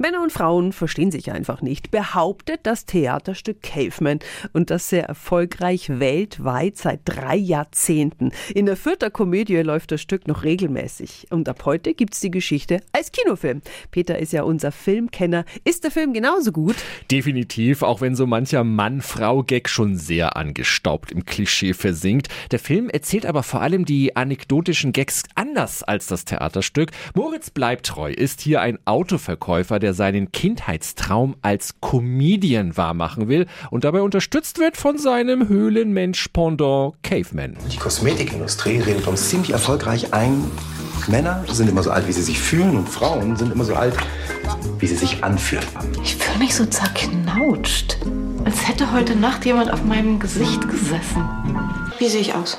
Männer und Frauen verstehen sich einfach nicht, behauptet das Theaterstück Caveman und das sehr erfolgreich weltweit seit drei Jahrzehnten. In der vierten Komödie läuft das Stück noch regelmäßig und ab heute gibt es die Geschichte als Kinofilm. Peter ist ja unser Filmkenner. Ist der Film genauso gut? Definitiv, auch wenn so mancher Mann-Frau-Gag schon sehr angestaubt im Klischee versinkt. Der Film erzählt aber vor allem die anekdotischen Gags anders als das Theaterstück. Moritz Bleibtreu ist hier ein Autoverkäufer, der der seinen Kindheitstraum als Comedian wahrmachen will und dabei unterstützt wird von seinem Höhlenmensch-Pendant Caveman. Die Kosmetikindustrie redet uns ziemlich erfolgreich ein. Männer sind immer so alt, wie sie sich fühlen und Frauen sind immer so alt, wie sie sich anfühlen. Ich fühle mich so zerknautscht, als hätte heute Nacht jemand auf meinem Gesicht gesessen. Wie sehe ich aus?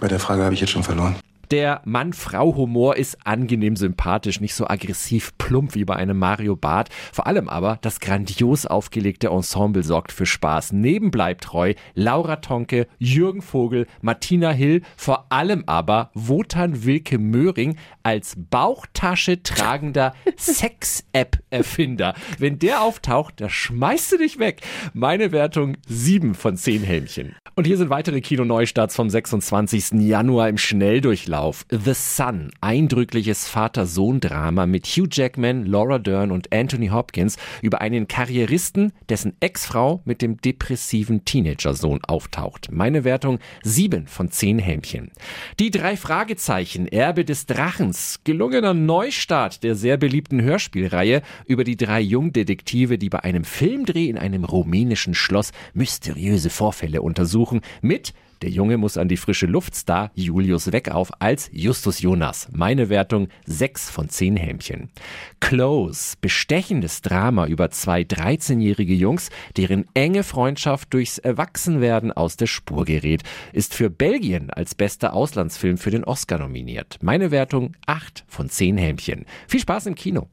Bei der Frage habe ich jetzt schon verloren. Der Mann-Frau-Humor ist angenehm sympathisch, nicht so aggressiv plump wie bei einem Mario Barth. Vor allem aber das grandios aufgelegte Ensemble sorgt für Spaß. Neben bleibt treu Laura Tonke, Jürgen Vogel, Martina Hill, vor allem aber Wotan Wilke Möhring als Bauchtasche tragender Sex-App-Erfinder. Wenn der auftaucht, da schmeißt du dich weg. Meine Wertung 7 von 10 Helmchen. Und hier sind weitere Kino-Neustarts vom 26. Januar im Schnelldurchlauf. Auflauf. The Sun, eindrückliches Vater-Sohn-Drama mit Hugh Jackman, Laura Dern und Anthony Hopkins über einen Karrieristen, dessen Ex-Frau mit dem depressiven Teenager-Sohn auftaucht. Meine Wertung 7 von 10 Hämchen. Die drei Fragezeichen, Erbe des Drachens, gelungener Neustart der sehr beliebten Hörspielreihe über die drei Jungdetektive, die bei einem Filmdreh in einem rumänischen Schloss mysteriöse Vorfälle untersuchen, mit der Junge muss an die frische Luftstar Julius Weckauf als Justus Jonas. Meine Wertung 6 von 10 Hämchen. Close, bestechendes Drama über zwei 13-jährige Jungs, deren enge Freundschaft durchs Erwachsenwerden aus der Spur gerät, ist für Belgien als bester Auslandsfilm für den Oscar nominiert. Meine Wertung 8 von 10 Hämchen. Viel Spaß im Kino.